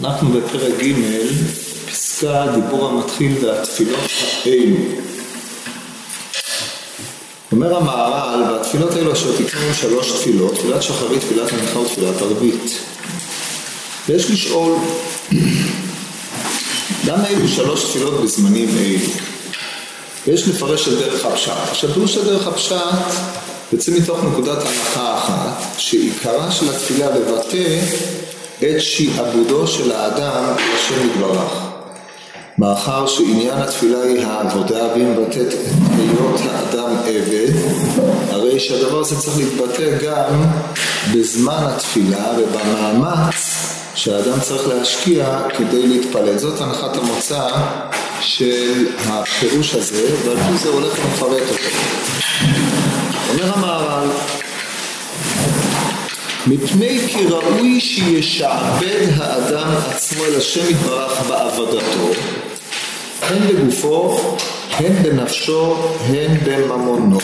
אנחנו בפרק ג', פסקה דיבור המתחיל והתפילות האלו. אומר המהר"ל, והתפילות האלו אשר תקנו שלוש תפילות, תפילת שחרית, תפילת מנחה ותפילת ערבית. ויש לשאול, למה אלו שלוש תפילות בזמנים אלו? ויש לפרש את דרך הפשט. עכשיו פירוש של דרך הפשט יוצא מתוך נקודת הנחה אחת, שעיקרה של התפילה לבטא את שעבודו של האדם לשם יתברך. מאחר שעניין התפילה היא העבודה והיא מבטאת את היות האדם עבד, הרי שהדבר הזה צריך להתבטא גם בזמן התפילה ובמאמץ שהאדם צריך להשקיע כדי להתפלל. זאת הנחת המוצא של הפירוש הזה, ועל פי זה הולך ומפרט אותו. אומר המהר"ל מפני כי ראוי שישעבד האדם עצמו אל השם יתברך בעבודתו, הן בגופו, הן בנפשו, הן בממונו.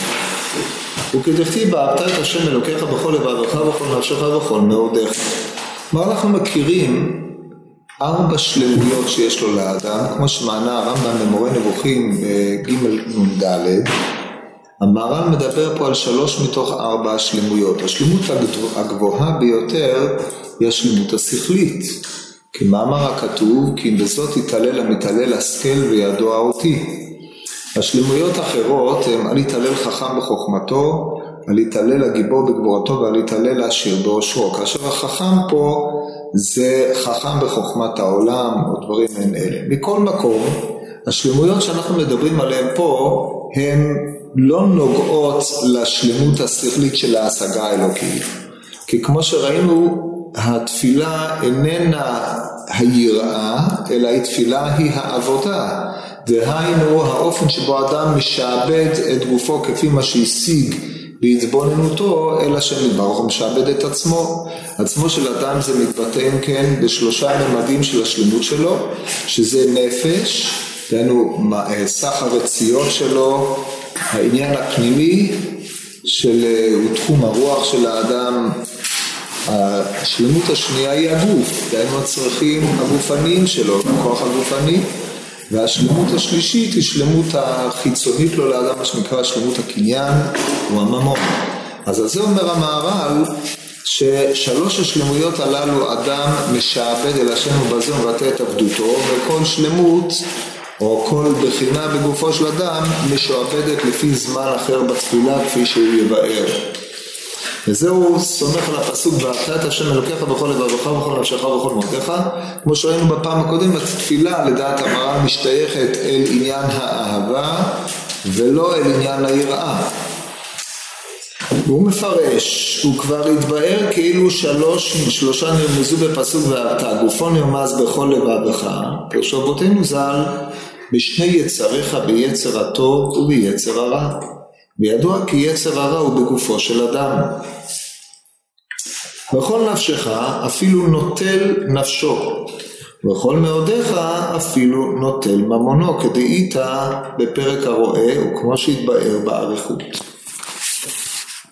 וכדכתיב ואהבת את השם אלוקיך בכל לבבך ובכל נפשך ובכל מאודיך. כלומר אנחנו מכירים ארבע שלמויות שיש לו לאדם, כמו שמענה הרמב"ם במורה נבוכים בג' נ"ד המהר"ל מדבר פה על שלוש מתוך ארבע השלמויות. השלמות הגבוהה ביותר היא השלמות השכלית. כמאמר הכתוב, כי אם בזאת יתעלל המתעלל השכל וידוע אותי. השלמויות האחרות הן על יתעלל חכם בחוכמתו, על יתעלל הגיבור בגבורתו ועל יתעלל העשיר בעושרו. כאשר החכם פה זה חכם בחוכמת העולם או דברים מעין אלה. מכל מקום, השלמויות שאנחנו מדברים עליהן פה הן לא נוגעות לשלמות השכלית של ההשגה האלוקית. כי כמו שראינו, התפילה איננה היראה, אלא התפילה היא העבודה. דהיינו, האופן שבו אדם משעבד את גופו כפי מה שהשיג בהתבוננותו, אלא שמתברך הוא משעבד את עצמו. עצמו של אדם זה מתבטא אם כן בשלושה ממדים של השלמות שלו, שזה נפש, דהיינו סך הרציות שלו, העניין הפנימי של, אה, תחום הרוח של האדם, השלמות השנייה היא הגוף, דהיינו הצרכים הגופניים שלו, הכוח הגופני, והשלמות השלישית היא שלמות החיצונית לו לאדם, מה שנקרא שלמות הקניין הוא הממון. אז על זה אומר המהר"ל ששלוש השלמויות הללו אדם משעבד אל השם ובזה מבטא את עבדותו וכל שלמות או כל בחינה בגופו של אדם משועבדת לפי זמן אחר בתפילה כפי שהוא יבאר. וזהו סומך על הפסוק ואהבת השם אלוקיך בכל לבבך ובכל נפשך ובכל מותיך כמו שראינו בפעם הקודמת התפילה לדעת המר"ל משתייכת אל עניין האהבה ולא אל עניין היראה והוא מפרש, הוא כבר התבאר כאילו שלוש, שלושה נרמזו בפסוק ואהבת, גופו נרמז בכל לבבך, פירשו אבותינו ז"ל, בשני יצריך ביצר הטוב וביצר הרע. וידוע כי יצר הרע הוא בגופו של אדם. וכל נפשך אפילו נוטל נפשו, וכל מאודיך אפילו נוטל ממונו, כדאית בפרק הרואה וכמו שהתבאר באריכות.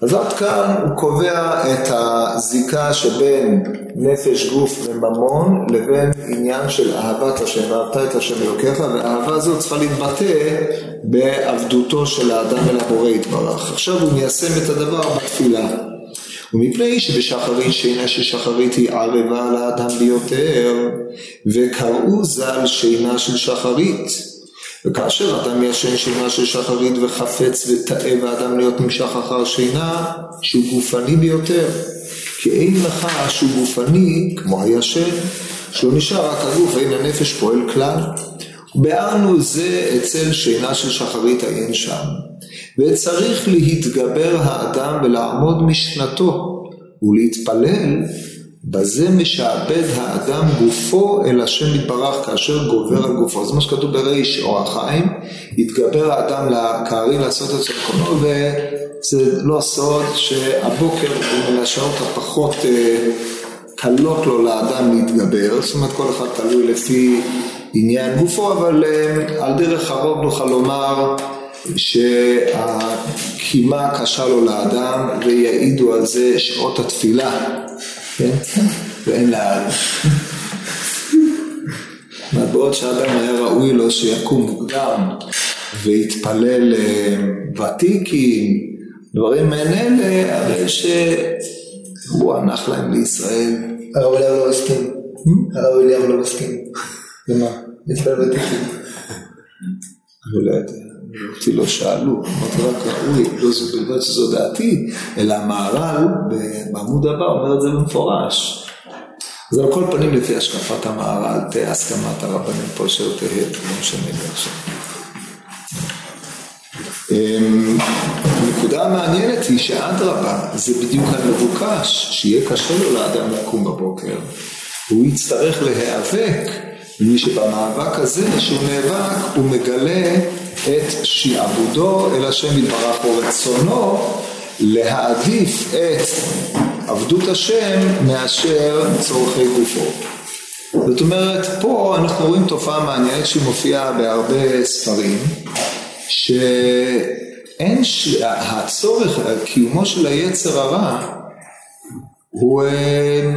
אז עד כאן הוא קובע את הזיקה שבין נפש, גוף וממון לבין עניין של אהבת השם, ואהבת את השם אלוקיך, והאהבה הזאת צריכה להתבטא בעבדותו של האדם אל הבורא יתברך. עכשיו הוא מיישם את הדבר בתפילה. ומפני שבשחרית שינה ששחרית היא ערבה על האדם ביותר, וקראו ז"ל שינה של שחרית. וכאשר אדם ישן שינה של שחרית וחפץ ותאב האדם להיות נמשך אחר שינה שהוא גופני ביותר כי אין לך שהוא גופני כמו הישן שלא נשאר רק הגוף ואין הנפש פועל כלל. ביארנו זה אצל שינה של שחרית אין שם. וצריך להתגבר האדם ולעמוד משנתו ולהתפלל בזה משעבד האדם גופו אל השם יתברך כאשר גובר על גופו. זה מה שכתוב בריש אור החיים, יתגבר האדם לקערי לעשות את צדקונו וזה לא סוד שהבוקר הוא מן השעות הפחות אה, קלות לו לאדם להתגבר, זאת אומרת כל אחד תלוי לפי עניין גופו, אבל אה, על דרך הרוב נוכל לומר שהקימה קשה לו לאדם ויעידו על זה שעות התפילה כן? ואין לה... ידועות שאדם היה ראוי לו שיקום מוקדם ויתפלל ותיקים, דברים מעין אלה, הרי שהוא הנח להם לישראל. הרב אליהו לא מסכים. הרב אליהו לא מסכים. למה? להתפלל ותיקים. אני לא יודע. אותי לא שאלו, אמרתי רק ראוי, לא זו בלבד שזו דעתי, אלא המהר"ל בעמוד הבא אומר את זה במפורש. אז על כל פנים לפי השקפת המהר"ל, תהיה הסכמת הרבנים פה אשר תהיה, לא משנה לי עכשיו. אמ, הנקודה המעניינת היא שאדרבה, זה בדיוק המבוקש, שיהיה קשה לו לאדם לקום בבוקר. הוא יצטרך להיאבק, ומי שבמאבק הזה שהוא נאבק, הוא מגלה את שעבודו אל השם יתברך או רצונו להעדיף את עבדות השם מאשר צורכי גופו. זאת אומרת, פה אנחנו רואים תופעה מעניינת שמופיעה בהרבה ספרים, שאין, ש... הצורך, קיומו של היצר הרע הוא אה,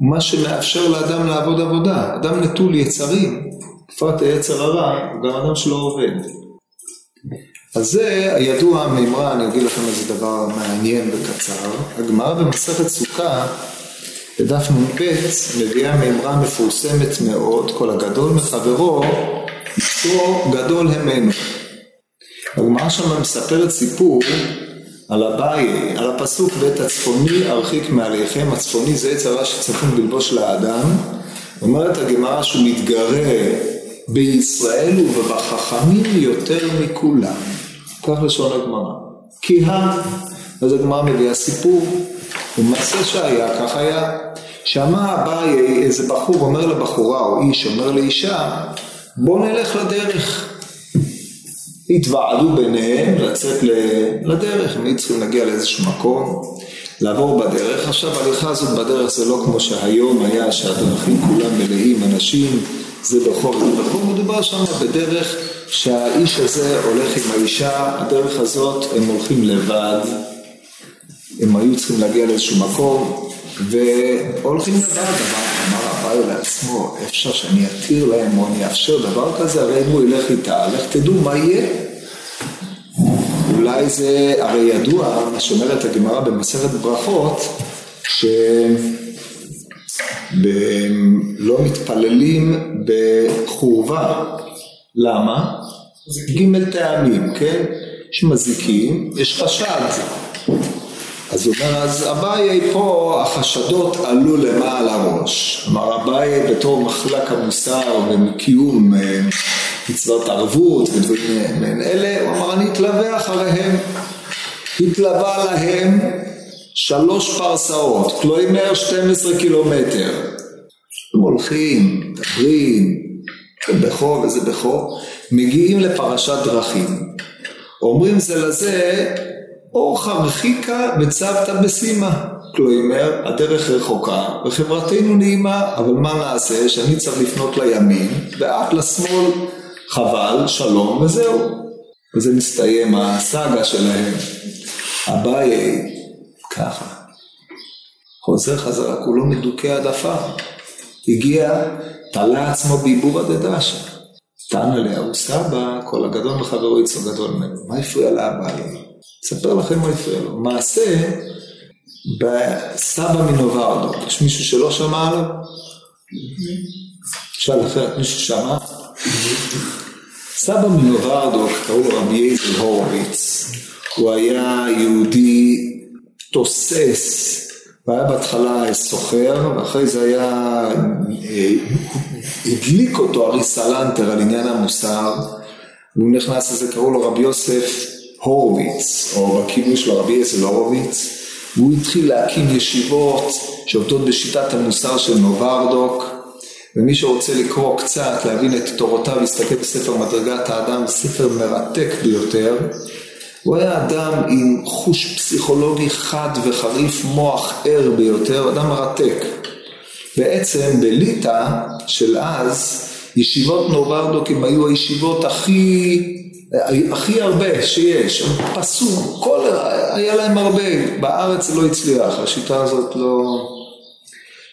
מה שמאפשר לאדם לעבוד עבודה. אדם נטול יצרים, בפרט היצר הרע, הוא גם אדם שלא עובד. אז זה הידוע מימרה, אני אגיד לכם איזה דבר מעניין וקצר. הגמרא במסכת סוכה, בדף נ"ב, מביאה מימרה מפורסמת מאוד, כל הגדול מחברו, יצרו גדול המנו. הגמרא שם מספרת סיפור על אביי, על הפסוק בית הצפוני ארחיק מעליכם, הצפוני זה עץ הרע שצפון בלבוש לאדם. אומרת הגמרא שהוא מתגרה בישראל ובחכמים יותר מכולם. כך לשון הגמרא. כי ה... אז הגמרא מביאה סיפור, ומעשה שהיה, כך היה. שמע אביי איזה בחור אומר לבחורה או איש אומר לאישה, בוא נלך לדרך. התוועדו ביניהם לצאת לדרך, הם צריכים להגיע לאיזשהו מקום, לעבור בדרך. עכשיו ההליכה הזאת בדרך זה לא כמו שהיום היה שהדרכים כולם מלאים אנשים זה ברחוב זה ברחוב, מדובר שם בדרך שהאיש הזה הולך עם האישה, הדרך הזאת הם הולכים לבד, הם היו צריכים להגיע לאיזשהו מקום והולכים לבד, אמר, אמר אביי לעצמו, אפשר שאני אתיר להם או אני אאפשר דבר כזה, הרי אם הוא ילך איתה, לך תדעו מה יהיה. אולי זה, הרי ידוע, מה שאומרת הגמרא במסכת ברכות, ש... לא מתפללים בחורבה. למה? ג' טעמים, כן? יש מזיקים, יש חשד. אז הוא אומר, אז אביי פה החשדות עלו למעל הראש. אמר אביי בתור מחלק המוסר ומקיום אה, מצוות ערבות ודברים מעין אלה, הוא אמר אני אתלווה אחריהם. התלווה להם שלוש פרסאות, כלומר 12 קילומטר. הם הולכים, מדברים, בכור וזה בכור, מגיעים לפרשת דרכים. אומרים זה לזה, אור חרחיקה וצוותא בסימה. כלומר, הדרך רחוקה וחברתנו נעימה, אבל מה נעשה? שאני צריך לפנות לימין ואת לשמאל. חבל, שלום וזהו. וזה מסתיים הסאגה שלהם. אביי ככה. חוזר חזרה, כולו מדוכא עד. הגיע, תלה עצמו בעיבורא דדשא. תנא לאהו סבא, כל הגדול מחברו יצרו גדול ממנו. מה הפריע לאביי? אספר לכם מה הפריע לו. מעשה בסבא מנוברדו. יש מישהו שלא שמע עליו? שאל אחרת, מישהו שמע? סבא מנוברדו, קראו לו רבי יזל הורוביץ. הוא היה יהודי תוסס, והיה בהתחלה סוחר, ואחרי זה היה, אה, הדליק אותו ארי סלנטר על עניין המוסר, והוא נכנס לזה, קראו לו רבי יוסף הורוביץ, או בכינוי שלו רבי יוסף הורוביץ, והוא התחיל להקים ישיבות שעובדות בשיטת המוסר של נוברדוק, ומי שרוצה לקרוא קצת, להבין את תורותיו, להסתכל בספר מדרגת האדם, ספר מרתק ביותר. הוא היה אדם עם חוש פסיכולוגי חד וחריף, מוח ער ביותר, אדם מרתק. בעצם בליטא של אז, ישיבות נוברדוקים היו הישיבות הכי, הכי הרבה שיש, הם פסו, כל, היה להם הרבה, בארץ זה לא הצליח, השיטה הזאת לא...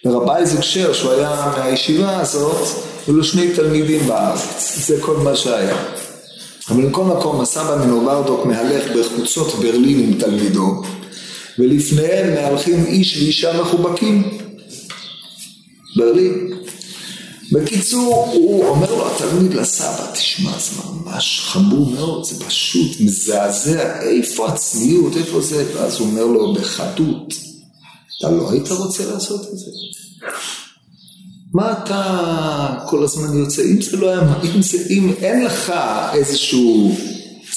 לרב אייזק שר, שהוא היה מהישיבה הזאת, היו לו שני תלמידים בארץ, זה כל מה שהיה. אבל מכל מקום הסבא מנוברדוק מהלך בחוצות ברלין עם תלמידו, ולפניהם מהלכים איש ואישה מחובקים. ברלין. בקיצור, הוא אומר לו התלמיד לסבא, תשמע, זה ממש חמור מאוד, זה פשוט מזעזע, איפה הצניעות, איפה זה? ואז הוא אומר לו בחדות, אתה לא היית רוצה לעשות את זה? מה אתה כל הזמן יוצא, אם זה לא היה, אם, זה, אם אין לך איזשהו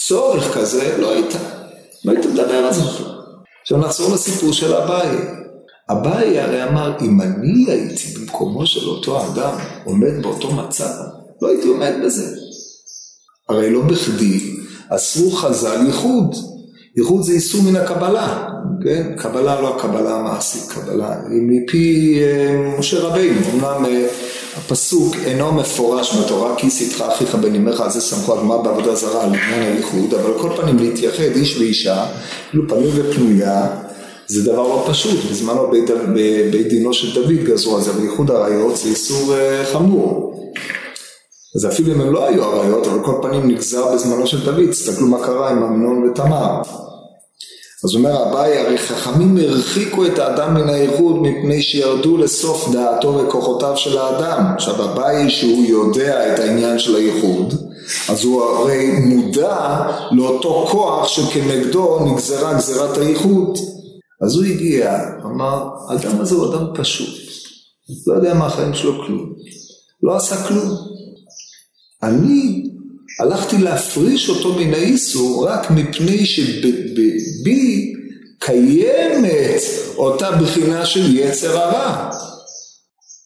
צורך כזה, לא היית, לא היית מדבר על זה בכלל. עכשיו נחזור לסיפור של אביי. אביי הרי אמר, אם אני הייתי במקומו של אותו אדם עומד באותו מצב, לא הייתי עומד בזה. הרי לא בכדי אסרו חז"ל ייחוד. ייחוד זה איסור מן הקבלה, כן? קבלה לא הקבלה המעשית, קבלה היא מפי אה, משה רבינו, אמנם אה, הפסוק אינו מפורש בתורה כי שאתך אחיך בן אמך על זה סמכו הגמרא בעבודה זרה על עניין הייחוד, אבל כל פנים להתייחד איש ואישה, כאילו פנים ופנויה, זה דבר לא פשוט, בזמנו בית דינו של דוד גזרו על זה, אבל ייחוד עריות זה איסור אה, חמור. אז אפילו אם הם לא היו עריות, אבל כל פנים נגזר בזמנו של דוד, תסתכלו מה קרה עם אמנון ותמר. אז אומר אביי, הרי חכמים הרחיקו את האדם מן הייחוד מפני שירדו לסוף דעתו וכוחותיו של האדם. עכשיו אביי שהוא יודע את העניין של הייחוד, אז הוא הרי מודע לאותו כוח שכנגדו נגזרה גזירת הייחוד. אז הוא הגיע, אמר, האדם הזה הוא אדם פשוט, לא יודע מה החיים שלו כלום, לא עשה כלום. אני הלכתי להפריש אותו מן האיסור רק מפני שבי קיימת אותה בחינה של יצר הרע.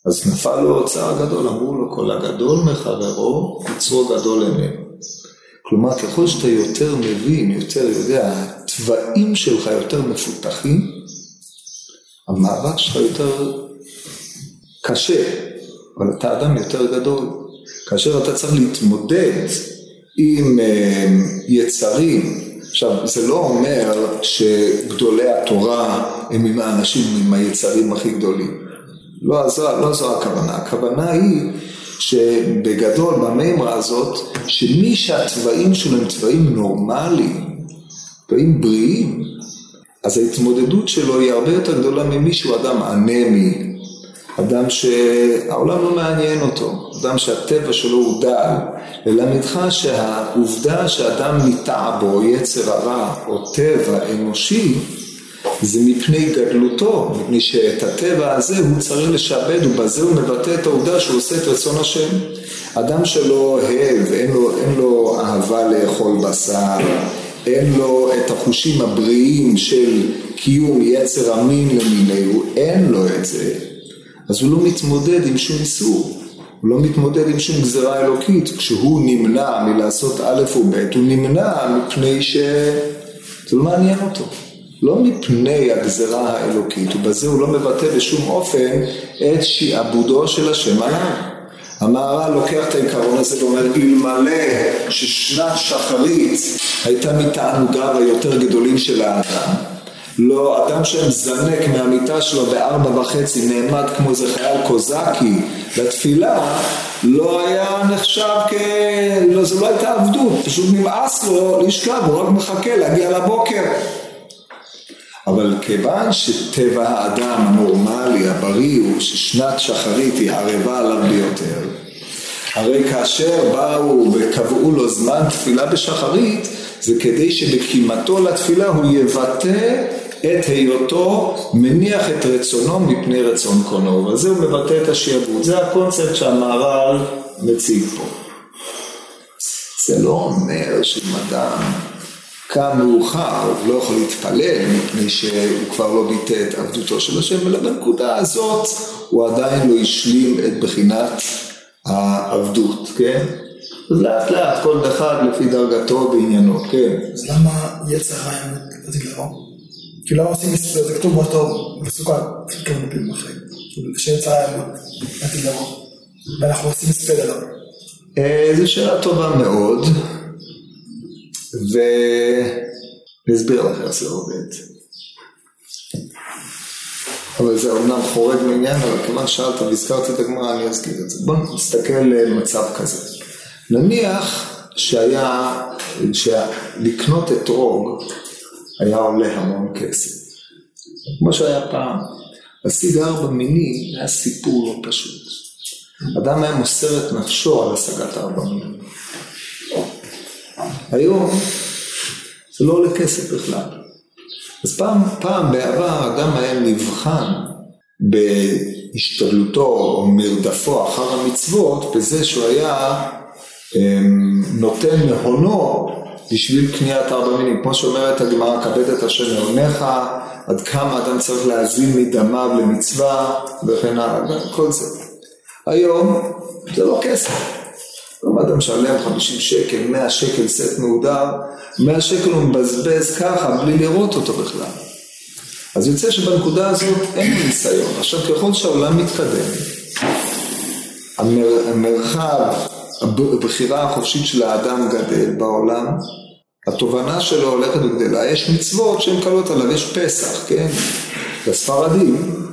אז נפל לו אוצר גדול, אמרו לו כל הגדול מחברו, יצרו גדול איננו. כלומר, ככל שאתה יותר מבין, יותר יודע, התוואים שלך יותר מפותחים, המאבק שלך יותר קשה, אבל אתה אדם יותר גדול. כאשר אתה צריך להתמודד עם אה, יצרים, עכשיו זה לא אומר שגדולי התורה הם עם האנשים עם היצרים הכי גדולים, לא זו, לא זו הכוונה, הכוונה היא שבגדול במימרה הזאת, שמי שהתוואים שלו הם תוואים נורמליים, תוואים בריאים, אז ההתמודדות שלו היא הרבה יותר גדולה ממישהו אדם אנמי, אדם שהעולם לא מעניין אותו, אדם שהטבע שלו הוא דל, ללמדך שהעובדה שאדם ניטע בו יצר הרע או טבע אנושי זה מפני גדלותו, מפני שאת הטבע הזה הוא צריך לשעבד ובזה הוא מבטא את העובדה שהוא עושה את רצון השם. אדם שלא אוהב, אין לו, אין לו אהבה לאכול בשר, אין לו את החושים הבריאים של קיום יצר המין למיניהו, אין לו את זה. אז הוא לא מתמודד עם שום איסור, הוא לא מתמודד עם שום גזרה אלוקית, כשהוא נמנע מלעשות א' וב', הוא נמנע מפני שזה לא מעניין אותו, לא מפני הגזרה האלוקית, ובזה הוא לא מבטא בשום אופן את שעבודו של השם עליו. המהר"ל לוקח את העיקרון הזה ואומר, אלמלא ששנת שחרית הייתה מתענוגיו היותר גדולים של האדם, לא, אדם שמזנק מהמיטה שלו בארבע וחצי, נעמד כמו איזה חייל קוזקי לתפילה, לא היה נחשב כ... לא, זו לא הייתה עבדות, פשוט נמאס לו לשכב, הוא רק מחכה להגיע לבוקר. אבל כיוון שטבע האדם הנורמלי, הבריא, הוא ששנת שחרית היא ערבה עליו ביותר, הרי כאשר באו וקבעו לו זמן תפילה בשחרית, זה כדי שבקימתו לתפילה הוא יבטא את היותו מניח את רצונו מפני רצון קונו, וזה הוא מבטא את השיעבוד, זה הקונספט שהמהר"ל מציג פה. זה לא אומר שאם אדם קם מאוחר הוא לא יכול להתפלל מפני שהוא כבר לא ביטא את עבדותו של השם, אלא בנקודה הזאת הוא עדיין לא השלים את בחינת העבדות, כן? אז לאט לאט כל אחד לפי דרגתו בעניינו, כן. אז למה יצר חיים לא כי לא עושים מספר, זה כתוב באותו מסוכן, כמה פעמים אחרים. שיצא עתיד לבוא. ואנחנו עושים מספר עליו. אה, זו שאלה טובה מאוד, ואני אסביר לך איך זה עובד. אבל זה אומנם חורג מעניין, אבל כיוון שאלת והזכרתי את הגמרא, אני אזכיר את זה. בואו נסתכל למצב כזה. נניח שהיה, שלקנות אתרוג היה עולה המון כסף. כמו שהיה פעם. להשיג ארבע מינים היה סיפור לא פשוט. אדם היה מוסר את נפשו על השגת ארבע מינים. היום זה לא עולה כסף בכלל. אז פעם, פעם בעבר אדם היה נבחן בהשתדלותו או מרדפו אחר המצוות בזה שהוא היה אמ, נותן מהונו בשביל קניית ארבע מינים. כמו שאומרת הגמרא, כבד את אשר נאונך, עד כמה אדם צריך להזין מדמיו למצווה וכן הלאה, כל זה. היום זה לא כסף. אם אדם משלם 50 שקל, 100 שקל סט מהודר, 100 שקל הוא מבזבז ככה בלי לראות אותו בכלל. אז יוצא שבנקודה הזאת אין ניסיון. עכשיו ככל שהעולם מתקדם, המר, המרחב, הבחירה החופשית של האדם גדל בעולם, התובנה שלו הולכת וגדלה, יש מצוות שהן קלות עליו, יש פסח, כן? לספרדים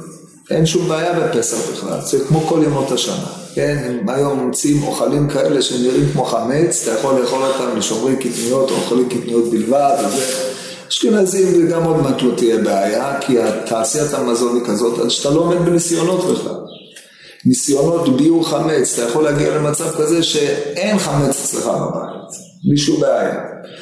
אין שום בעיה בפסח בכלל, זה כמו כל ימות השנה, כן? הם היום ממציאים אוכלים כאלה שנראים כמו חמץ, אתה יכול לאכול אותם לשומרי קטניות או אוכלים קטניות בלבד, וזה... אשכנזים זה גם עוד מעט לא תהיה בעיה, כי תעשיית המזון היא כזאת, עד שאתה לא עומד בניסיונות בכלל. ניסיונות ביור חמץ, אתה יכול להגיע למצב כזה שאין חמץ אצלך בבית, בלי שום בעיה.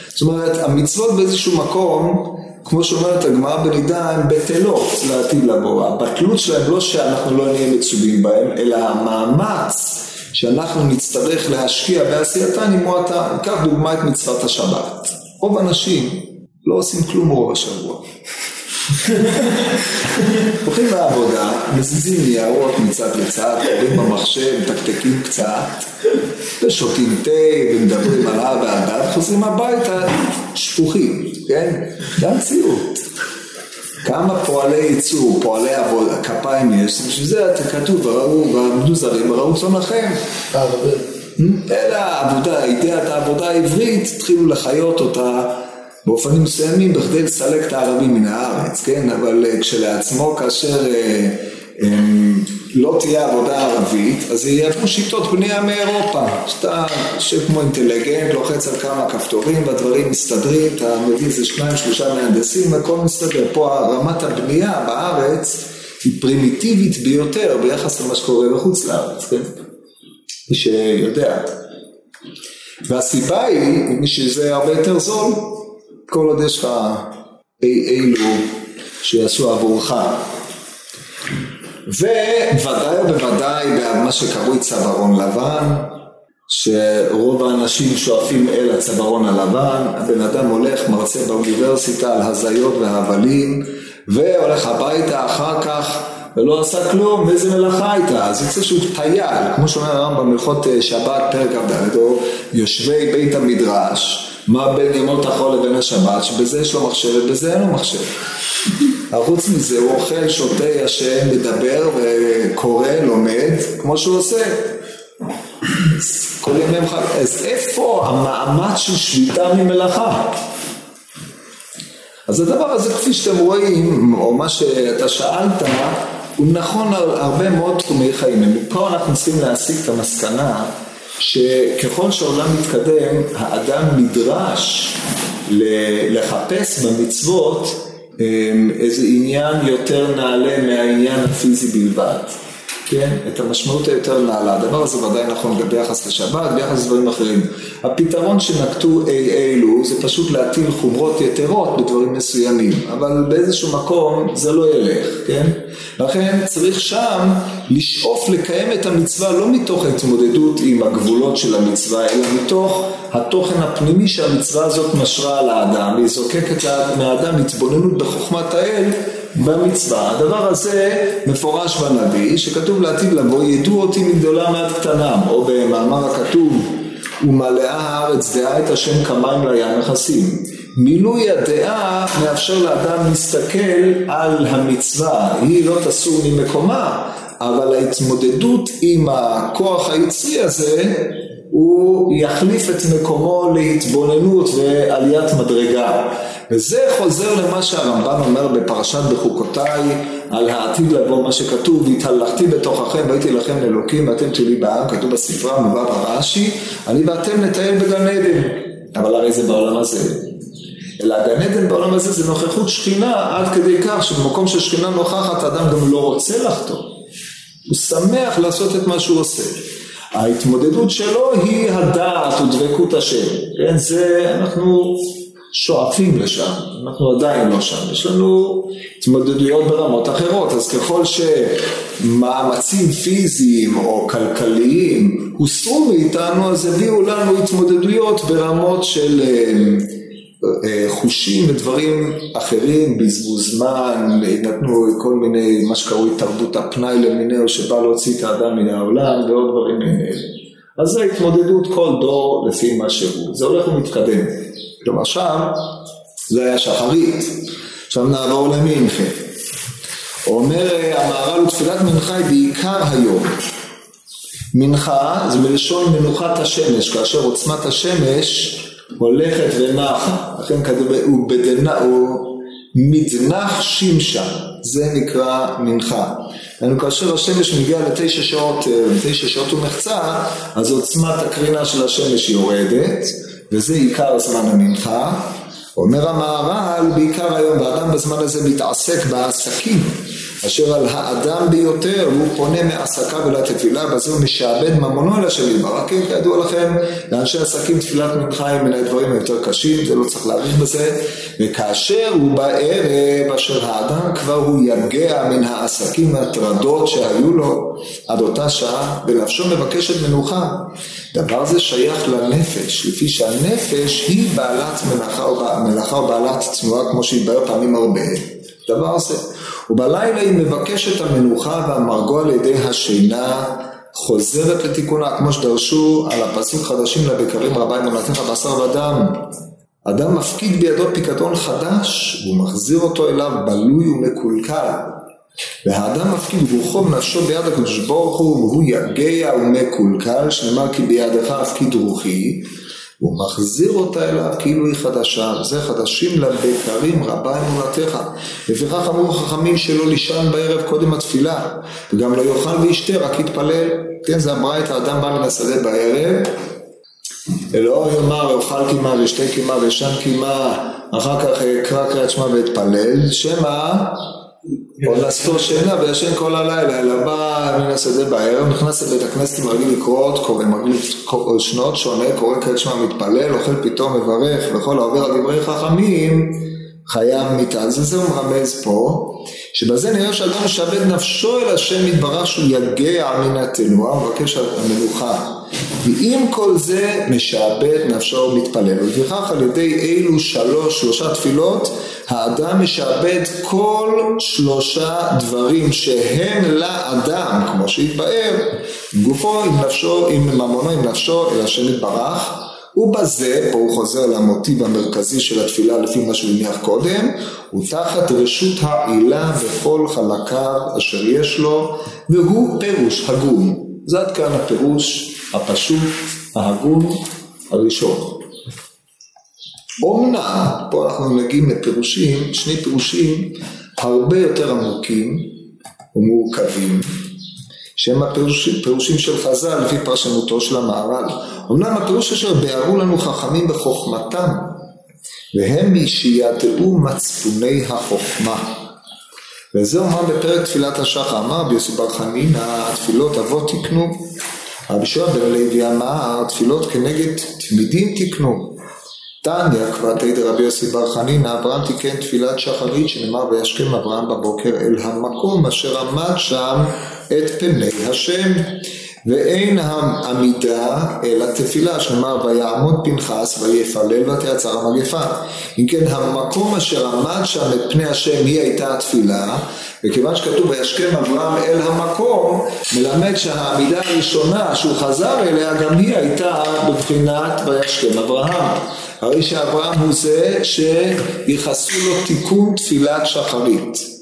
זאת אומרת, המצוות באיזשהו מקום, כמו שאומרת הגמרא בנידה, הן בטלות לעתיד לבוא. הבטלות שלהן לא שאנחנו לא נהיה מצווים בהן, אלא המאמץ שאנחנו נצטרך להשקיע בעשייתן היא מועטה. ניקח דוגמא את מצוות השבת. רוב אנשים לא עושים כלום רוב השבוע. הולכים לעבודה, מזיזים ניירות מצד לצד, קוראים במחשב, מתקתקים קצת, ושותים תה, ומדברים על אבא והדת, חוזרים הביתה שפוכים, כן? זה המציאות. כמה פועלי ייצור, פועלי עבודה, כפיים יש, בשביל זה כתוב, וראו, ועמדו זרים, וראו צונכם. אלא העבודה, אידיאת העבודה העברית, התחילו לחיות אותה באופנים מסוימים בכדי לסלק את הערבים מן הארץ, כן? אבל uh, כשלעצמו כאשר um, לא תהיה עבודה ערבית, אז יעברו שיטות בנייה מאירופה. שאתה יושב כמו אינטליגנט, לוחץ על כמה כפתורים והדברים מסתדרים, אתה מביא איזה שניים שלושה מהנדסים והכל מסתדר. פה רמת הבנייה בארץ היא פרימיטיבית ביותר ביחס למה שקורה בחוץ לארץ, כן? מי שיודע. והסיבה היא, שזה הרבה יותר זול. כל עוד יש לך אי אילו שיעשו עבורך. וודאי ובוודאי במה שקרוי צווארון לבן, שרוב האנשים שואפים אל הצווארון הלבן, הבן אדם הולך, מרצה באוניברסיטה על הזיות והבלים, והולך הביתה אחר כך ולא עשה כלום, ואיזה מלאכה הייתה, אז יוצא שהוא טייל, כמו שאומר הרמב"ם בהלכות שבת פרק כ"ד, יושבי בית המדרש, מה בין ימות החול לבין השבת, שבזה יש לו מחשב ובזה אין לו מחשב. חוץ מזה הוא אוכל, שותה, ישן, מדבר וקורא, לומד, כמו שהוא עושה. כל ימי מחר, אז איפה המאמץ של שביתה ממלאכה? אז הדבר הזה כפי שאתם רואים, או מה שאתה שאלת, הוא נכון על הרבה מאוד תחומי חיים. פה אנחנו צריכים להסיק את המסקנה שככל שהעולם מתקדם, האדם נדרש לחפש במצוות אמ, איזה עניין יותר נעלה מהעניין הפיזי בלבד. כן? את המשמעות היותר נעלה. הדבר הזה ודאי נכון ביחס לשבת, ביחס לדברים אחרים. הפתרון שנקטו אי אלו זה פשוט להטיל חומרות יתרות בדברים מסוימים, אבל באיזשהו מקום זה לא ילך, כן? לכן צריך שם לשאוף לקיים את המצווה לא מתוך ההתמודדות עם הגבולות של המצווה, אלא מתוך התוכן הפנימי שהמצווה הזאת משרה על האדם, והיא זוקקת מהאדם התבוננות בחוכמת האל במצווה. הדבר הזה מפורש בנביא, שכתוב לעתיד לבוא, ידעו אותי מגדולה מעט קטנם, או במאמר הכתוב, ומלאה הארץ דעה את השם כמים לים מכסים. מילוי הדעה מאפשר לאדם להסתכל על המצווה, היא לא תסור ממקומה, אבל ההתמודדות עם הכוח היצרי הזה הוא יחליף את מקומו להתבוננות ועליית מדרגה. וזה חוזר למה שהרמב"ם אומר בפרשת בחוקותיי על העתיד לבוא, מה שכתוב, והתהלכתי בתוככם והייתי לכם לאלוקים ואתם תהיו בעם, כתוב בספרה, מובא ברש"י, אני ואתם נטייל בגן עדן. אבל הרי זה בעולם הזה. אלא גן עדן בעולם הזה זה נוכחות שכינה עד כדי כך שבמקום ששכינה נוכחת האדם גם לא רוצה לחתום. הוא שמח לעשות את מה שהוא עושה. ההתמודדות שלו היא הדעת ודבקות השם. כן, זה אנחנו שואפים לשם, אנחנו עדיין לא שם. יש לנו התמודדויות ברמות אחרות, אז ככל שמאמצים פיזיים או כלכליים הוסרו מאיתנו, אז הביאו לנו התמודדויות ברמות של אה, חושים ודברים אחרים, בזבוז זמן, נתנו כל מיני, מה שקרוי תרבות הפנאי למיניהו, שבא להוציא את האדם מן העולם ועוד דברים כאלה. אז זה התמודדות כל דור לפי מה שהוא, זה הולך ומתקדם. כלומר שם זה היה שחרית, עכשיו נעבור למנחה. אומר אה, המהר"ל ותפילת מנחה היא בעיקר היום. מנחה זה מלשון מנוחת השמש, כאשר עוצמת השמש הולכת ונחה, לכן כתוב הוא בדנה, הוא מדנח שמשה, זה נקרא מנחה. yani, כאשר השמש מגיע לתשע שעות, אה, תשע שעות ומחצה, אז עוצמת הקרינה של השמש יורדת, וזה עיקר זמן המנחה. אומר המהר"ל, בעיקר היום, והאדם בזמן הזה מתעסק בעסקים. אשר על האדם ביותר הוא פונה מעסקיו אל התפילה, בזה הוא משעבד ממונו אל השם יתברך. כן, כידוע לכם, לאנשי עסקים תפילת מנחה היא מן הדברים היותר קשים, זה לא צריך להאריך בזה. וכאשר הוא בערב, אשר האדם כבר הוא יגע מן העסקים והטרדות שהיו לו עד אותה שעה, ונפשו מבקשת מנוחה. דבר זה שייך לנפש, לפי שהנפש היא בעלת מלאכה או בעלת תנועה, כמו שהתבהר פעמים הרבה. דבר זה. ובלילה היא מבקשת המנוחה והמרגוע על ידי השינה חוזרת לתיקונה, כמו שדרשו על הפסים חדשים לבקרים רבי אמונתך בשר ודם. אדם מפקיד בידו פיקדון חדש, והוא מחזיר אותו אליו בלוי ומקולקל. והאדם מפקיד רוחו ונפשו ביד הקדוש ברוך הוא, והוא יגע ומקולקל, שנאמר כי בידך אפקיד רוחי, הוא מחזיר אותה אליו כאילו היא חדשה, וזה חדשים לבקרים רבה אמונתך. לפיכך אמרו חכמים שלא לישן בערב קודם התפילה, וגם לא יאכל וישתה, רק יתפלל. כן, זה אמרה את האדם בא מן השדה בערב, אלוהו יאמר אוכל קימה ושתה קימה ושן קימה, אחר כך אקרא קריאת שמע ואתפלל, שמא או לעשתו שינה וישן כל הלילה, אלא בא מן השדה בערב, נכנס לבית הכנסת, מרגיל לקרות, קורא, מרגיל שנות שונה, קורא קראת שמע מתפלל, אוכל פתאום מברך, וכל העובר על דברי חכמים, חייב מיתה. אז זה הוא מרמז פה, שבזה נראה שאדם משעבד נפשו אל השם יתברך שהוא יגע מן התנועה, מבקש המנוחה. ועם כל זה משעבד נפשו ומתפלל. ולפיכך על ידי אילו שלוש, שלושה תפילות, האדם משעבד כל שלושה דברים שהם לאדם, כמו שהתבאר, עם גופו, עם נפשו, עם ממונו, עם נפשו, אל השם יתברך. ובזה, פה הוא חוזר למוטיב המרכזי של התפילה לפי מה שהוא הניח קודם, הוא תחת רשות העילה וכל חלקיו אשר יש לו, והוא פירוש הגון. זה עד כאן הפירוש הפשוט, ההגון, הראשון. אומנם, פה אנחנו מגיעים לפירושים, שני פירושים הרבה יותר עמוקים ומורכבים, שהם הפירושים פירושים של חז"ל לפי פרשנותו של המהר"ל. אמנם הפירוש אשר ביארו לנו חכמים בחוכמתם, והם מי שידעו מצפוני החוכמה. וזה אומר בפרק תפילת השחר, אמר ביוסי בר חנינא, תפילות אבות תקנו. רבי שועה בן לוי אמר, תפילות כנגד תמידים תקנו. תניא כבר תהי רבי יוסי בר חנינא, אברהם תיקן תפילת שחרית שנאמר וישכם אברהם בבוקר אל המקום אשר עמד שם את פני השם. ואין עמידה אלא תפילה שנאמר ויעמוד פנחס ויפלל ותעצר המגפה. אם כן המקום אשר עמד שם את פני השם היא הייתה התפילה וכיוון שכתוב וישכם אברהם אל המקום מלמד שהעמידה הראשונה שהוא חזר אליה גם היא הייתה בבחינת וישכם אברהם הרי שאברהם הוא זה שייחסו לו תיקון תפילת שחרית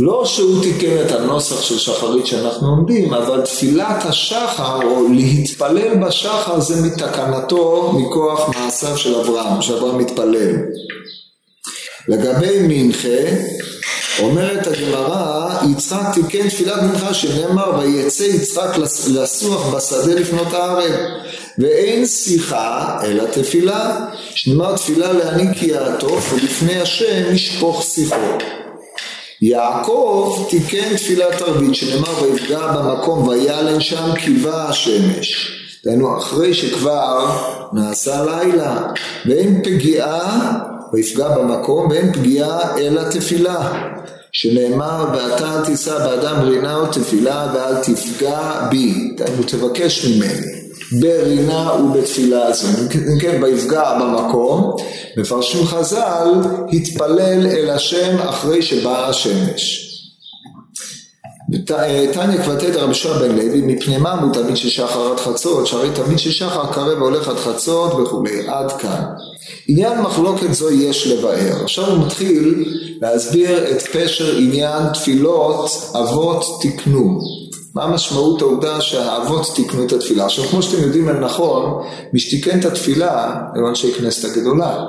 לא שהוא תיקן את הנוסח של שחרית שאנחנו עומדים, אבל תפילת השחר או להתפלל בשחר זה מתקנתו מכוח מעשיו של אברהם, שאברהם מתפלל. לגבי מנחה, אומרת הגמרא, יצחק תיקן תפילת מנחה שנאמר ויצא יצחק לסוח בשדה לפנות הערב ואין שיחה אלא תפילה שנאמר תפילה להעניק יעטוף ולפני השם ישפוך שיחו יעקב תיקן תפילת ערבית שנאמר ויפגע במקום ויעלן שם קיבה השמש דהיינו אחרי שכבר נעשה לילה ואין פגיעה ויפגע במקום ואין פגיעה אלא תפילה שנאמר ואתה תישא באדם רינה או תפילה ואל תפגע בי דהיינו תבקש ממני ברינה ובתפילה זו. אם כן, ויפגע במקום, מפרשים חז"ל, התפלל אל השם אחרי שבאה השמש. תניא כבתי דרבי שועה בן לוי, מפני מה הוא תמיד ששחר עד חצות, שהרי תמיד ששחר קרב והולך עד חצות וכולי, עד כאן. עניין מחלוקת זו יש לבאר. עכשיו הוא מתחיל להסביר את פשר עניין תפילות אבות תקנו. מה משמעות העובדה שהאבות תיקנו את התפילה? עכשיו כמו שאתם יודעים על נכון, מי שתיקן את התפילה היו אנשי כנסת הגדולה.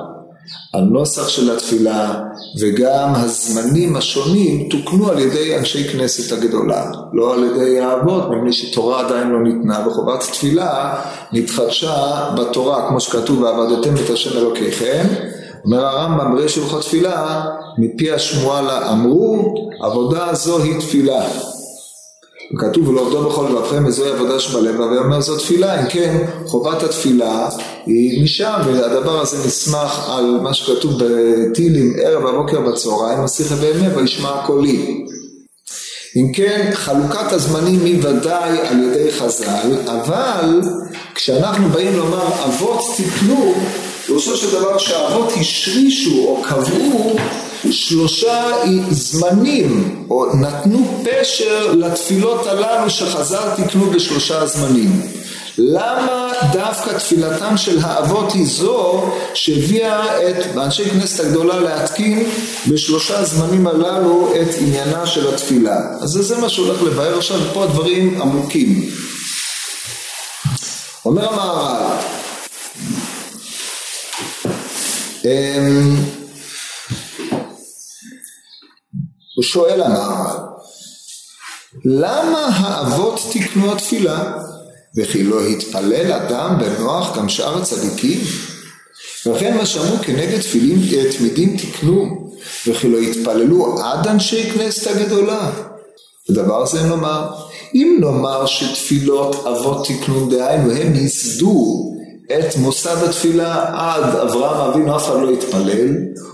הנוסח של התפילה וגם הזמנים השונים תוקנו על ידי אנשי כנסת הגדולה, לא על ידי האבות, מפני שתורה עדיין לא ניתנה, וחובת תפילה נתחדשה בתורה, כמו שכתוב ועבדתם את השם אלוקיכם. אומר הרמב"ם בריש הלכות תפילה, מפי השמועה אמרו, עבודה זו היא תפילה. כתוב ולעובדו בכל לבבכם וזוהי עבודה שבלב ואומר זו תפילה אם כן חובת התפילה היא משם והדבר הזה נסמך על מה שכתוב בתהילים ערב הבוקר בצהריים השיחה בימי וישמע קולי אם כן חלוקת הזמנים היא ודאי על ידי חז"ל אבל כשאנחנו באים לומר אבות תקנו פירושו של דבר שהאבות השרישו או קבעו שלושה זמנים, או נתנו פשר לתפילות הללו שחז"ל תקנו בשלושה זמנים. למה דווקא תפילתם של האבות היא זו שהביאה את אנשי כנסת הגדולה להתקין בשלושה זמנים הללו את עניינה של התפילה. אז זה מה שהולך לבאר עכשיו, ופה הדברים עמוקים. אומר המהר"ל הוא שואל המהר"ל, למה האבות תקנו התפילה? וכי לא התפלל אדם בנוח גם שאר הצדיקים? ולכן מה שאמרו כנגד תפילים תמידים תקנו, וכי לא התפללו עד אנשי כנסת הגדולה. ודבר זה נאמר, אם נאמר שתפילות אבות תקנו, דהיינו הם ייסדו את מוסד התפילה עד אברהם אבינו אף אחד לא התפלל,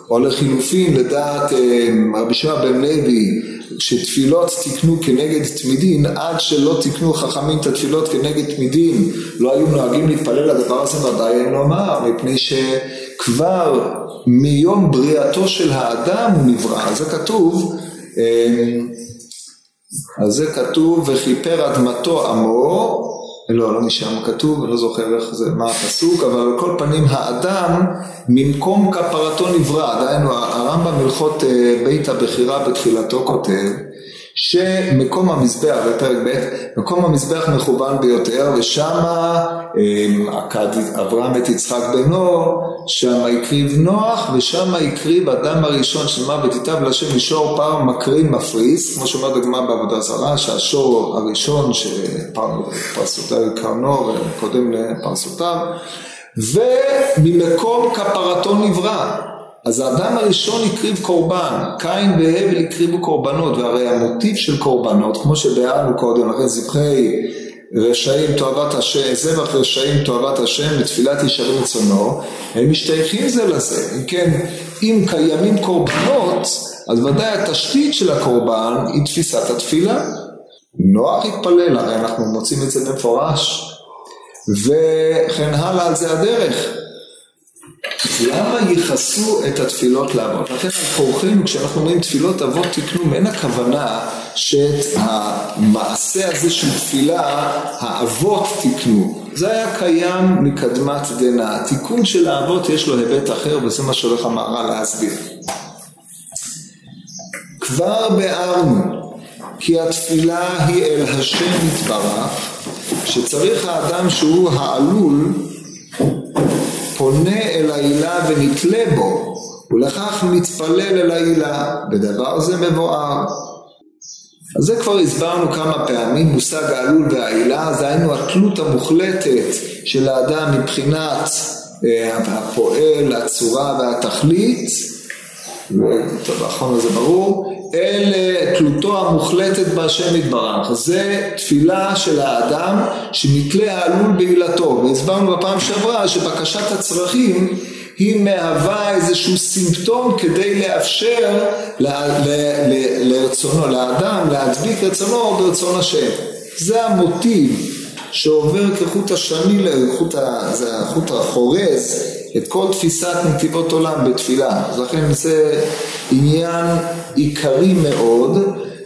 או לחילופין לדעת אה, רבי שועה בן לוי שתפילות תקנו כנגד תמידין עד שלא תקנו חכמים את התפילות כנגד תמידין לא היו נוהגים להתפלל לדבר הזה ודאי אין לומר מפני שכבר מיום בריאתו של האדם הוא נברא. זה כתוב אה, אז זה כתוב וכיפר אדמתו עמו לא, לא משם כתוב, אני לא זוכר איך זה, מה הפסוק, אבל על כל פנים האדם ממקום כפרתו נברא, דהיינו הרמב"ם הלכות אה, בית הבחירה בתחילתו כותב שמקום המזבח בפרק ב', מקום המזבח מכוון ביותר עקד אה, אברהם את יצחק בנו, שמה הקריב נוח ושמה הקריב אדם הראשון שנאמר ותיטב להשם משור פר מקרין מפריס, כמו שאומרת הגמרא בעבודה זרה, שהשור הראשון שפרסותיו קרנו וקודם לפרסותיו, וממקום כפרתו נברא. אז האדם הראשון הקריב קורבן, קין והבל הקריבו קורבנות, והרי המוטיב של קורבנות, כמו שביארנו קודם, הרי זבחי רשעים תועבת השם, זבח רשעים תועבת השם לתפילת ישרים רצונו, הם משתייכים זה לזה. אם כן, אם קיימים קורבנות, אז ודאי התשתית של הקורבן היא תפיסת התפילה. נוח התפלל, הרי אנחנו מוצאים את זה במפורש, וכן הלאה על זה הדרך. למה ייחסו את התפילות לאבות? לכן על כורחנו כשאנחנו אומרים תפילות אבות תקנו, אין הכוונה שאת המעשה הזה של תפילה האבות תקנו. זה היה קיים מקדמת דנא. התיקון של האבות יש לו היבט אחר וזה מה שהולך המהר"ל להסביר. כבר ביארנו כי התפילה היא אל השם יתברך, שצריך האדם שהוא העלול פונה אל העילה ונתלה בו, ולכך מתפלל אל העילה, ודבר זה מבואר. אז זה כבר הסברנו כמה פעמים, מושג העלול והעילה, זה היינו התלות המוחלטת של האדם מבחינת אה, הפועל, הצורה והתכלית, טוב, האחרון הזה ברור, אל תלותו המוחלטת בהשם יתברך. זה תפילה של האדם שנתלה העלול בעילתו. והסברנו בפעם שעברה שבקשת הצרכים היא מהווה איזשהו סימפטום כדי לאפשר לרצונו, לאדם להדביק רצונו ברצון השם. זה המוטיב שעובר כחוט השני, לחוט ה, זה החוט החורז את כל תפיסת נתיבות עולם בתפילה. אז לכן זה עניין עיקרי מאוד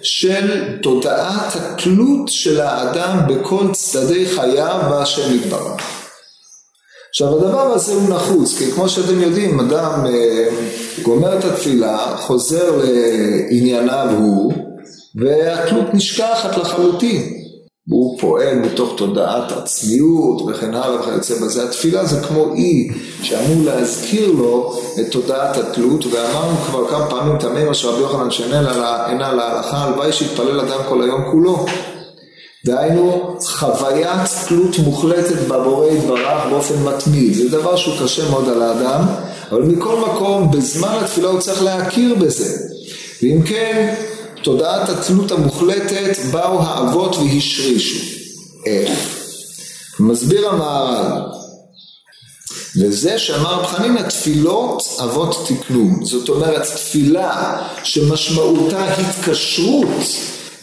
של תודעת התלות של האדם בכל צדדי חייו בהשם יתברך. עכשיו הדבר הזה הוא נחוץ, כי כמו שאתם יודעים, אדם אה, גומר את התפילה, חוזר לענייניו הוא, והתלות נשכחת לחלוטין. הוא פועל מתוך תודעת עצמיות וכן הלאה וכיוצא בזה. התפילה זה כמו אי שאמור להזכיר לו את תודעת התלות, ואמרנו כבר כמה פעמים תמיד מה שרבי יוחנן שאינה להלכה, הלוואי שיתפלל אדם כל היום כולו. דהיינו חוויית תלות מוחלטת בבורא יתברך באופן מתמיד, זה דבר שהוא קשה מאוד על האדם, אבל מכל מקום בזמן התפילה הוא צריך להכיר בזה, ואם כן תודעת התלות המוחלטת באו האבות והשרישו. איך? מסביר המהר"ל וזה שאמר רב חנינא תפילות אבות תקנו זאת אומרת תפילה שמשמעותה התקשרות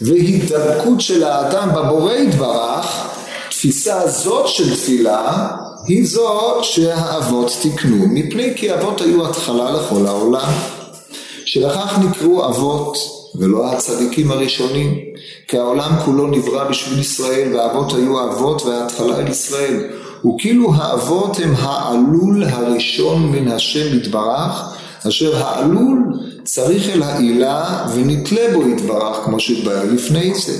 והידבקות של האדם בבורא יתברך, תפיסה זאת של תפילה היא זו שהאבות תיקנו, מפני כי אבות היו התחלה לכל העולם. שלכך נקראו אבות ולא הצדיקים הראשונים, כי העולם כולו נברא בשביל ישראל והאבות היו האבות וההתחלה אל ישראל. וכאילו האבות הם העלול הראשון מן השם יתברך, אשר העלול צריך אל העילה ונתלה בו יתברך כמו שהתבהר לפני זה.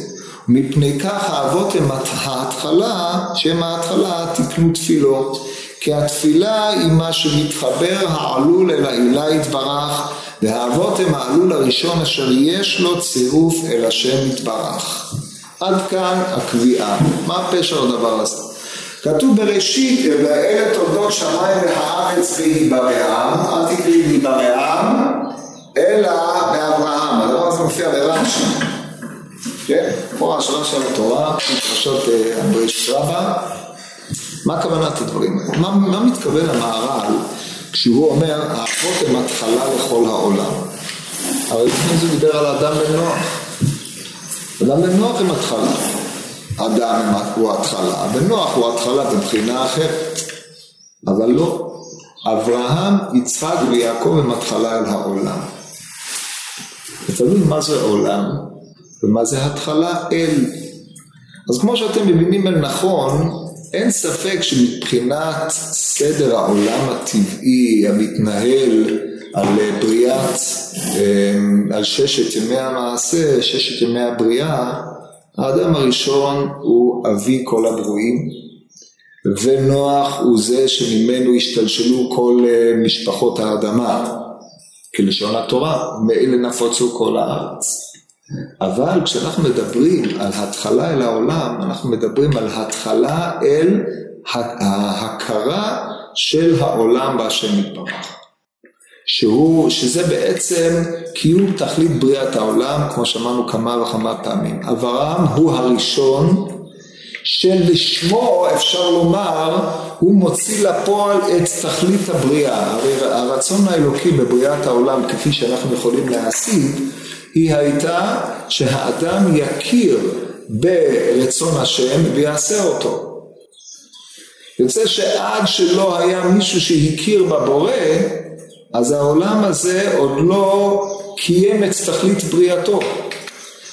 מפני כך האבות הם ההתחלה, שהם ההתחלה תקנו תפילות. כי התפילה היא מה שמתחבר העלול אל העילה יתברך, והאבות הם העלול הראשון אשר יש לו צירוף אל השם יתברך. עד כאן הקביעה. מה פשר הדבר הזה? כתוב בראשית, ואלה תולדות שמיים והארץ ויברעם, אל תקראי ויברעם, אלא באברהם, הדבר הזה מופיע ברש"י, כן? פה ההשראה של התורה, פרשות בראשית רבה, מה כוונת הדברים האלה? מה, מה מתכוון המהר"ל כשהוא אומר האבות הם התחלה לכל העולם? הרי לפני זה דיבר על אדם בן נוח. אדם בן נוח הם התחלה. אדם הוא התחלה, ונוח הוא התחלה מבחינה אחרת. אבל לא. אברהם, יצחק ויעקב הם התחלה אל העולם. ותלוי מה זה עולם ומה זה התחלה אל. אז כמו שאתם מבינים אל נכון, אין ספק שמבחינת סדר העולם הטבעי המתנהל על בריאת, אמ, על ששת ימי המעשה, ששת ימי הבריאה, האדם הראשון הוא אבי כל הברואים, ונוח הוא זה שממנו השתלשלו כל אה, משפחות האדמה. כלשון התורה, מאלה נפוצו כל הארץ. אבל כשאנחנו מדברים על התחלה אל העולם, אנחנו מדברים על התחלה אל ההכרה של העולם בהשם יתברך. שהוא, שזה בעצם קיום תכלית בריאת העולם, כמו שאמרנו כמה וכמה פעמים. אברהם הוא הראשון שלשמו אפשר לומר הוא מוציא לפועל את תכלית הבריאה. הרי הרצון האלוקי בבריאת העולם כפי שאנחנו יכולים להשיג היא הייתה שהאדם יכיר ברצון השם ויעשה אותו. יוצא שעד שלא היה מישהו שהכיר בבורא אז העולם הזה עוד לא קיים את תכלית בריאתו.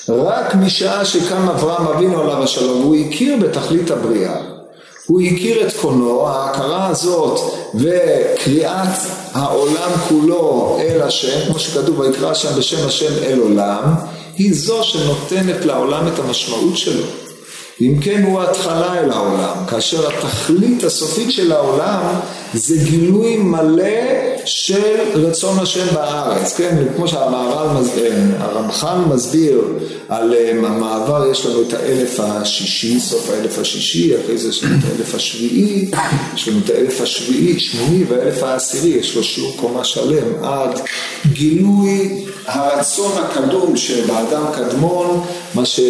רק משעה שקם אברהם אבינו עליו השלום, הוא הכיר בתכלית הבריאה. הוא הכיר את קונו, ההכרה הזאת וקריאת העולם כולו אל השם, כמו שכתוב ויקרא שם בשם השם אל עולם, היא זו שנותנת לעולם את המשמעות שלו. אם כן הוא ההתחלה אל העולם, כאשר התכלית הסופית של העולם זה גילוי מלא של רצון השם בארץ, כן, כמו שהמערל, הרמח"ל מסביר על אה, המעבר, יש לנו את האלף השישי, סוף האלף השישי, אחרי זה יש לנו את האלף השביעי, יש לנו את האלף השביעי, שמיני והאלף העשירי, יש לו שיעור קומה שלם, עד גילוי הרצון הקדום שבאדם קדמון, מה ש...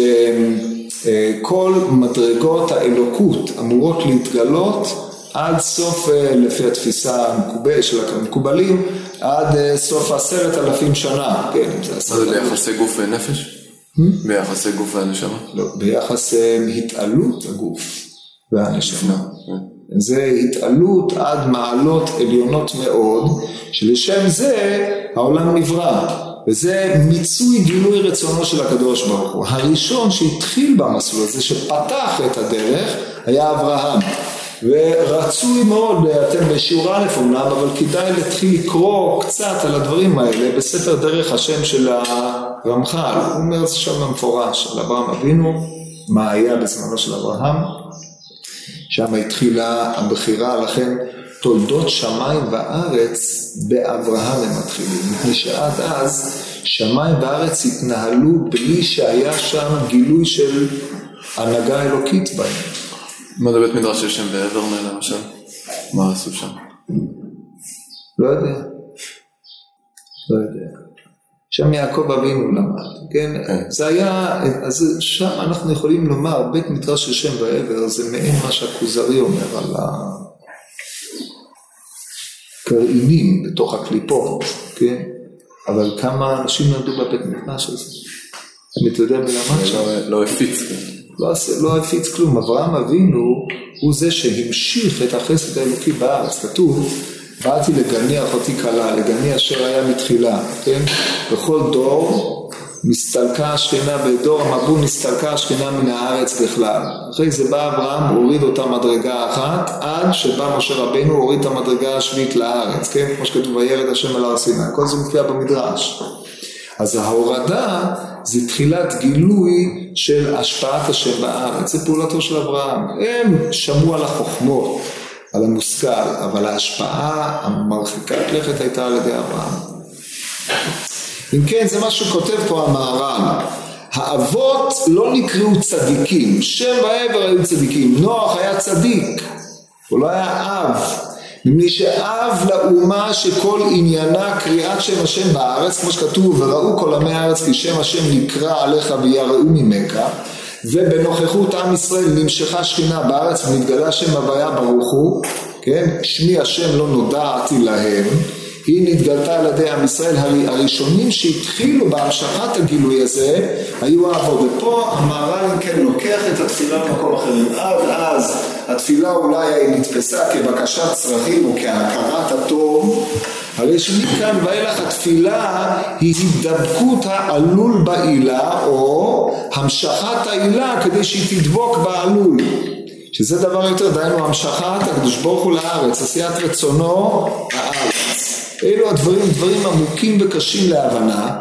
אה, כל מדרגות האלוקות אמורות להתגלות עד סוף, אה, לפי התפיסה המקובל, של המקובלים, עד אה, סוף עשרת אלפים שנה, כן, זה עשרת אלפים. ביחסי גוף ונפש? Hmm? ביחסי גוף והנשמה? לא, ביחס התעלות הגוף והנשמה. כן. זה התעלות עד מעלות עליונות מאוד, שלשם זה העולם נברא. וזה מיצוי גילוי רצונו של הקדוש ברוך הוא. הראשון שהתחיל במסלול הזה, שפתח את הדרך, היה אברהם. ורצוי מאוד, אתם בשיעור א' אמנם, אבל כדאי להתחיל לקרוא קצת על הדברים האלה בספר דרך השם של הרמח"ל. הוא אומר את זה שם במפורש על אברהם אבינו, מה היה בזמנו של אברהם. שם התחילה הבחירה, לכן תולדות שמיים וארץ באברהם הם מתחילים, מפני שעד אז שמיים וארץ התנהלו בלי שהיה שם גילוי של הנהגה אלוקית בהם. מה זה בית מדרש של שם באברמן למשל? מה עשו שם? לא יודע. לא יודע. שם יעקב אבינו למד, כן? כן? זה היה, אז שם אנחנו יכולים לומר, בית מדרש של שם ועבר זה מעין מה שהכוזרי אומר על ה... גרעינים בתוך הקליפות, כן? אבל כמה אנשים למדו בבית מקדש הזה? אני אתה יודע מי למד שם? לא הפיץ. לא, לא הפיץ כלום. אברהם אבינו הוא זה שהמשיך את החסד האלוקי בארץ. כתוב, באתי לגני אחותי כלה, לגני אשר היה מתחילה, כן? בכל דור נסתלקה השכינה, בדור המבול נסתלקה השכינה מן הארץ בכלל. אחרי זה בא אברהם, הוריד אותה מדרגה אחת, עד שבא משה רבנו, הוריד את המדרגה השביעית לארץ, כן? כמו שכתוב, וירד השם אל הר סיני. כל זה מופיע במדרש. אז ההורדה זה תחילת גילוי של השפעת השם בארץ, זה פעולתו של אברהם. הם שמעו על החוכמות, על המושכל, אבל ההשפעה המרחיקת לכת הייתה על ידי אברהם. אם כן, זה מה שכותב פה המהר"ל. האבות לא נקראו צדיקים, שם ועבר היו צדיקים. נוח היה צדיק, הוא לא היה אב. מפני שאב לאומה שכל עניינה קריאת שם השם בארץ, כמו שכתוב, וראו כל עמי הארץ כי שם השם נקרא עליך ויראו ממך, ובנוכחות עם ישראל נמשכה שכינה בארץ ונתגלה שם הוויה ברוך הוא, כן, שמי השם לא נודעתי להם, היא נתגלתה על ידי עם ישראל, הראשונים שהתחילו בהמשכת הגילוי הזה היו האבות. ופה המהר"ל כן לוקח את התפילה למקום אחר. עד אז התפילה אולי נתפסה כבקשת צרכים או כהכרת הטוב, הרי שמכאן ואילך התפילה היא הידבקות העלול בעילה או המשכת העילה כדי שהיא תדבוק בעלול. שזה דבר יותר, דהיינו המשכת הקדוש ברוך הוא לארץ, עשיית רצונו הארץ. אלו הדברים, דברים עמוקים וקשים להבנה,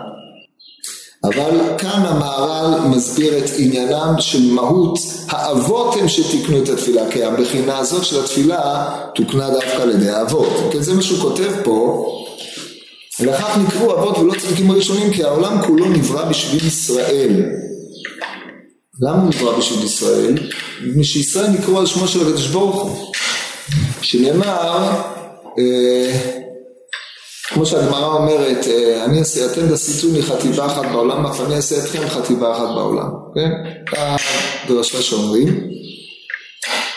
אבל כאן המהר"ל מסביר את עניינם של מהות האבות הם שתיקנו את התפילה, כי הבחינה הזאת של התפילה תוקנה דווקא על ידי האבות. כן, זה מה שהוא כותב פה. ולכך נקראו אבות ולא צדיקים הראשונים, כי העולם כולו נברא בשביל ישראל. למה הוא נברא בשביל ישראל? מפני שישראל נקראו על שמו של הקדוש ברוך הוא. שנאמר, אה, כמו שהגמרא אומרת, אה, אני אעשה, אתם תסיתוני חטיבה אחת בעולם, אף אני אעשה אתכם חטיבה אחת בעולם, כן? הדרשה שאומרים.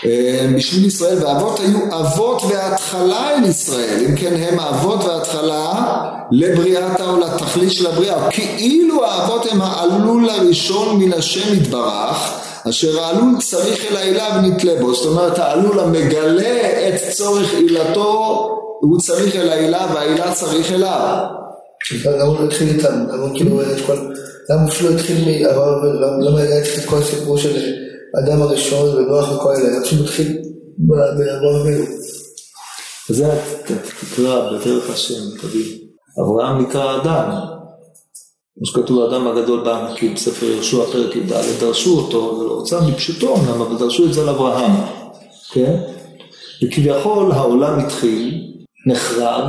אה, בשביל ישראל, ואבות היו אבות והתחלה אל ישראל, אם כן הם האבות וההתחלה לבריאת העולם, תכלית של הבריאה, כאילו האבות הם העלול הראשון מן השם יתברך, אשר העלול צריך אל העילה ונתלה בו, זאת אומרת העלול המגלה את צורך עילתו הוא צריך אל העילה והעילה צריך אליו. למה הוא לא התחיל איתם? למה כאילו את כל... למה הוא לא התחיל מ... למה היה את כל הסיפור של אדם הראשון ונוח וכל אלה? למה שהוא התחיל באברהם אבינו? זה תקרא בדרך השם, תביא. אברהם נקרא אדם. כמו שכתוב האדם הגדול בענקים, בספר יהושע פרק י"ד, דרשו אותו, ולא רוצה מפשוטו אמנם, אבל דרשו את זה על אברהם, כן? וכביכול העולם התחיל, נחרב,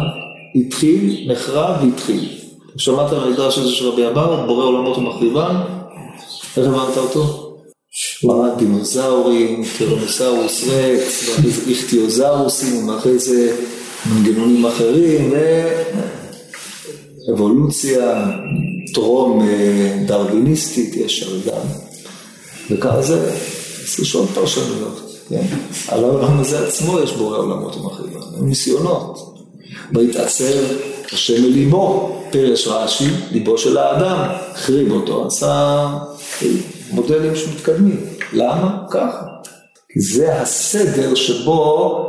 התחיל, נחרב והתחיל. שמעת על המדרש הזה של רבי אבר, בורא עולמות ומחריבן? איך הבנת אותו? מראה דינוזאורים, טרנוסאורוס רקס, איכטיוזאורוסים, ואחרי זה מנגנונים אחרים, ואבולוציה טרום אה, דרוויניסטית יש שם גם. וככה זה, יש עוד פרשנויות, כן? על העולם הזה עצמו יש בורא עולמות ומחריבן, ניסיונות. ויתעצר השם מליבו, פרש רש"י, ליבו של האדם, החריב אותו, עשה מודלים שמתקדמים. למה? ככה. כי זה הסדר שבו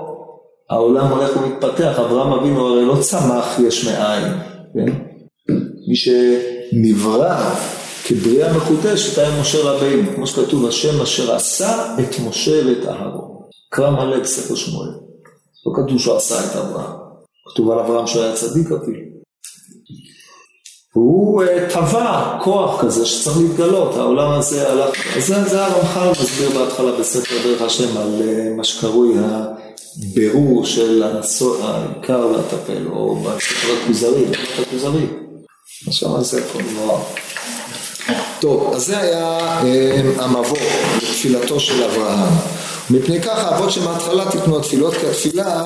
העולם הולך ומתפתח. אברהם אבינו הרי לא צמח יש מאין, כן? מי שנברא כבריאה מחודשת היה משה רבינו, כמו שכתוב, השם אשר עשה את משה ואת אהרון. קרא מלא בספר שמואל. לא כתוב שהוא עשה את אברהם. כתוב על אברהם שהוא היה צדיק אפילו. והוא טבע אה, כוח כזה שצריך להתגלות, העולם הזה הלך, זה, זה הרמח"ל מסביר בהתחלה בספר דרך השם על אה, מה שקרוי הבירור של העיקר והטפל, או בספר הכוזרי, בספר הכוזרי, שם זה הכל נורא. טוב, אז זה היה אה, המבוא לתפילתו של אברהם. מפני כך האבות שמההתחלה תיתנו התפילות, כי התפילה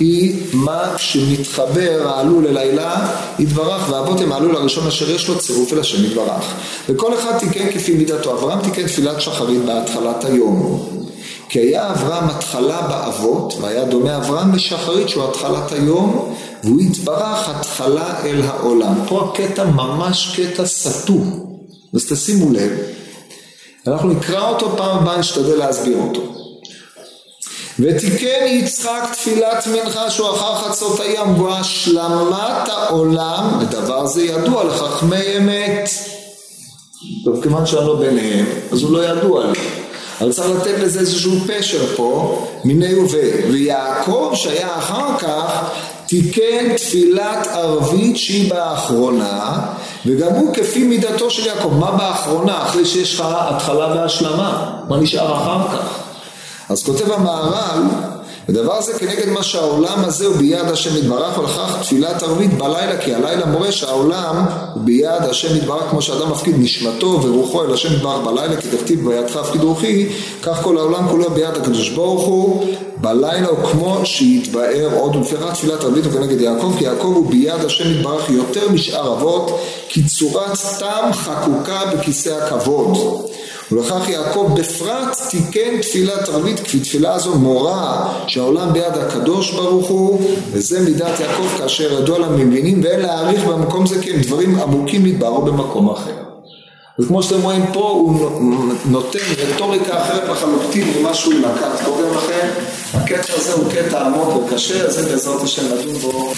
היא מה שמתחבר העלול אל העילה יתברך, והאבות הם העלול הראשון אשר יש לו צירוף אל השם יתברך. וכל אחד תיקן כפי מידתו. אברהם תיקן תפילת שחרית בהתחלת היום. כי היה אברהם התחלה באבות, והיה דומה אברהם לשחרית שהוא התחלת היום, והוא יתברך התחלה אל העולם. פה הקטע ממש קטע סתום. אז תשימו לב, אנחנו נקרא אותו פעם הבאה, נשתדל להסביר אותו. ותיקן יצחק תפילת מנחה שהוא אחר חצות הים והוא השלמת העולם ודבר זה ידוע לחכמי אמת. טוב, כיוון שאני לא ביניהם, אז הוא לא ידוע לי. אבל צריך לתת לזה איזשהו פשר פה, מיני ובי. ויעקב שהיה אחר כך תיקן תפילת ערבית שהיא באחרונה, וגם הוא כפי מידתו של יעקב. מה באחרונה? אחרי שיש לך התחלה והשלמה. מה נשאר אחר כך? אז כותב המהר"ל, ודבר זה כנגד מה שהעולם הזה הוא ביד השם יתברך, ולכך תפילת ערבית בלילה, כי הלילה מורה שהעולם הוא ביד השם יתברך, כמו שאדם מפקיד נשמתו ורוחו אל השם יתברך בלילה, כי תכתיב בידך הפקיד רוחי, כך כל העולם כולו ביד הקדוש ברוך הוא, בלילה הוא כמו שיתבאר עוד, ולפיכך תפילת ערבית הוא כנגד יעקב, כי יעקב הוא ביד השם יתברך יותר משאר אבות, כי צורת תם חקוקה בכיסא הכבוד. ולכך יעקב בפרט תיקן תפילת ערבית כפי תפילה זו מורה שהעולם ביד הקדוש ברוך הוא וזה מידת יעקב כאשר ידוע לה מבינים ואין להעריך במקום זה כי הם דברים עמוקים מתברו במקום אחר. אז כמו שאתם רואים פה הוא נותן רטוריקה אחרת לחלוטין ממה שהוא נקט קודם לכן הקטע הזה הוא קטע עמוק וקשה אז זה בעזרת השם נדון בו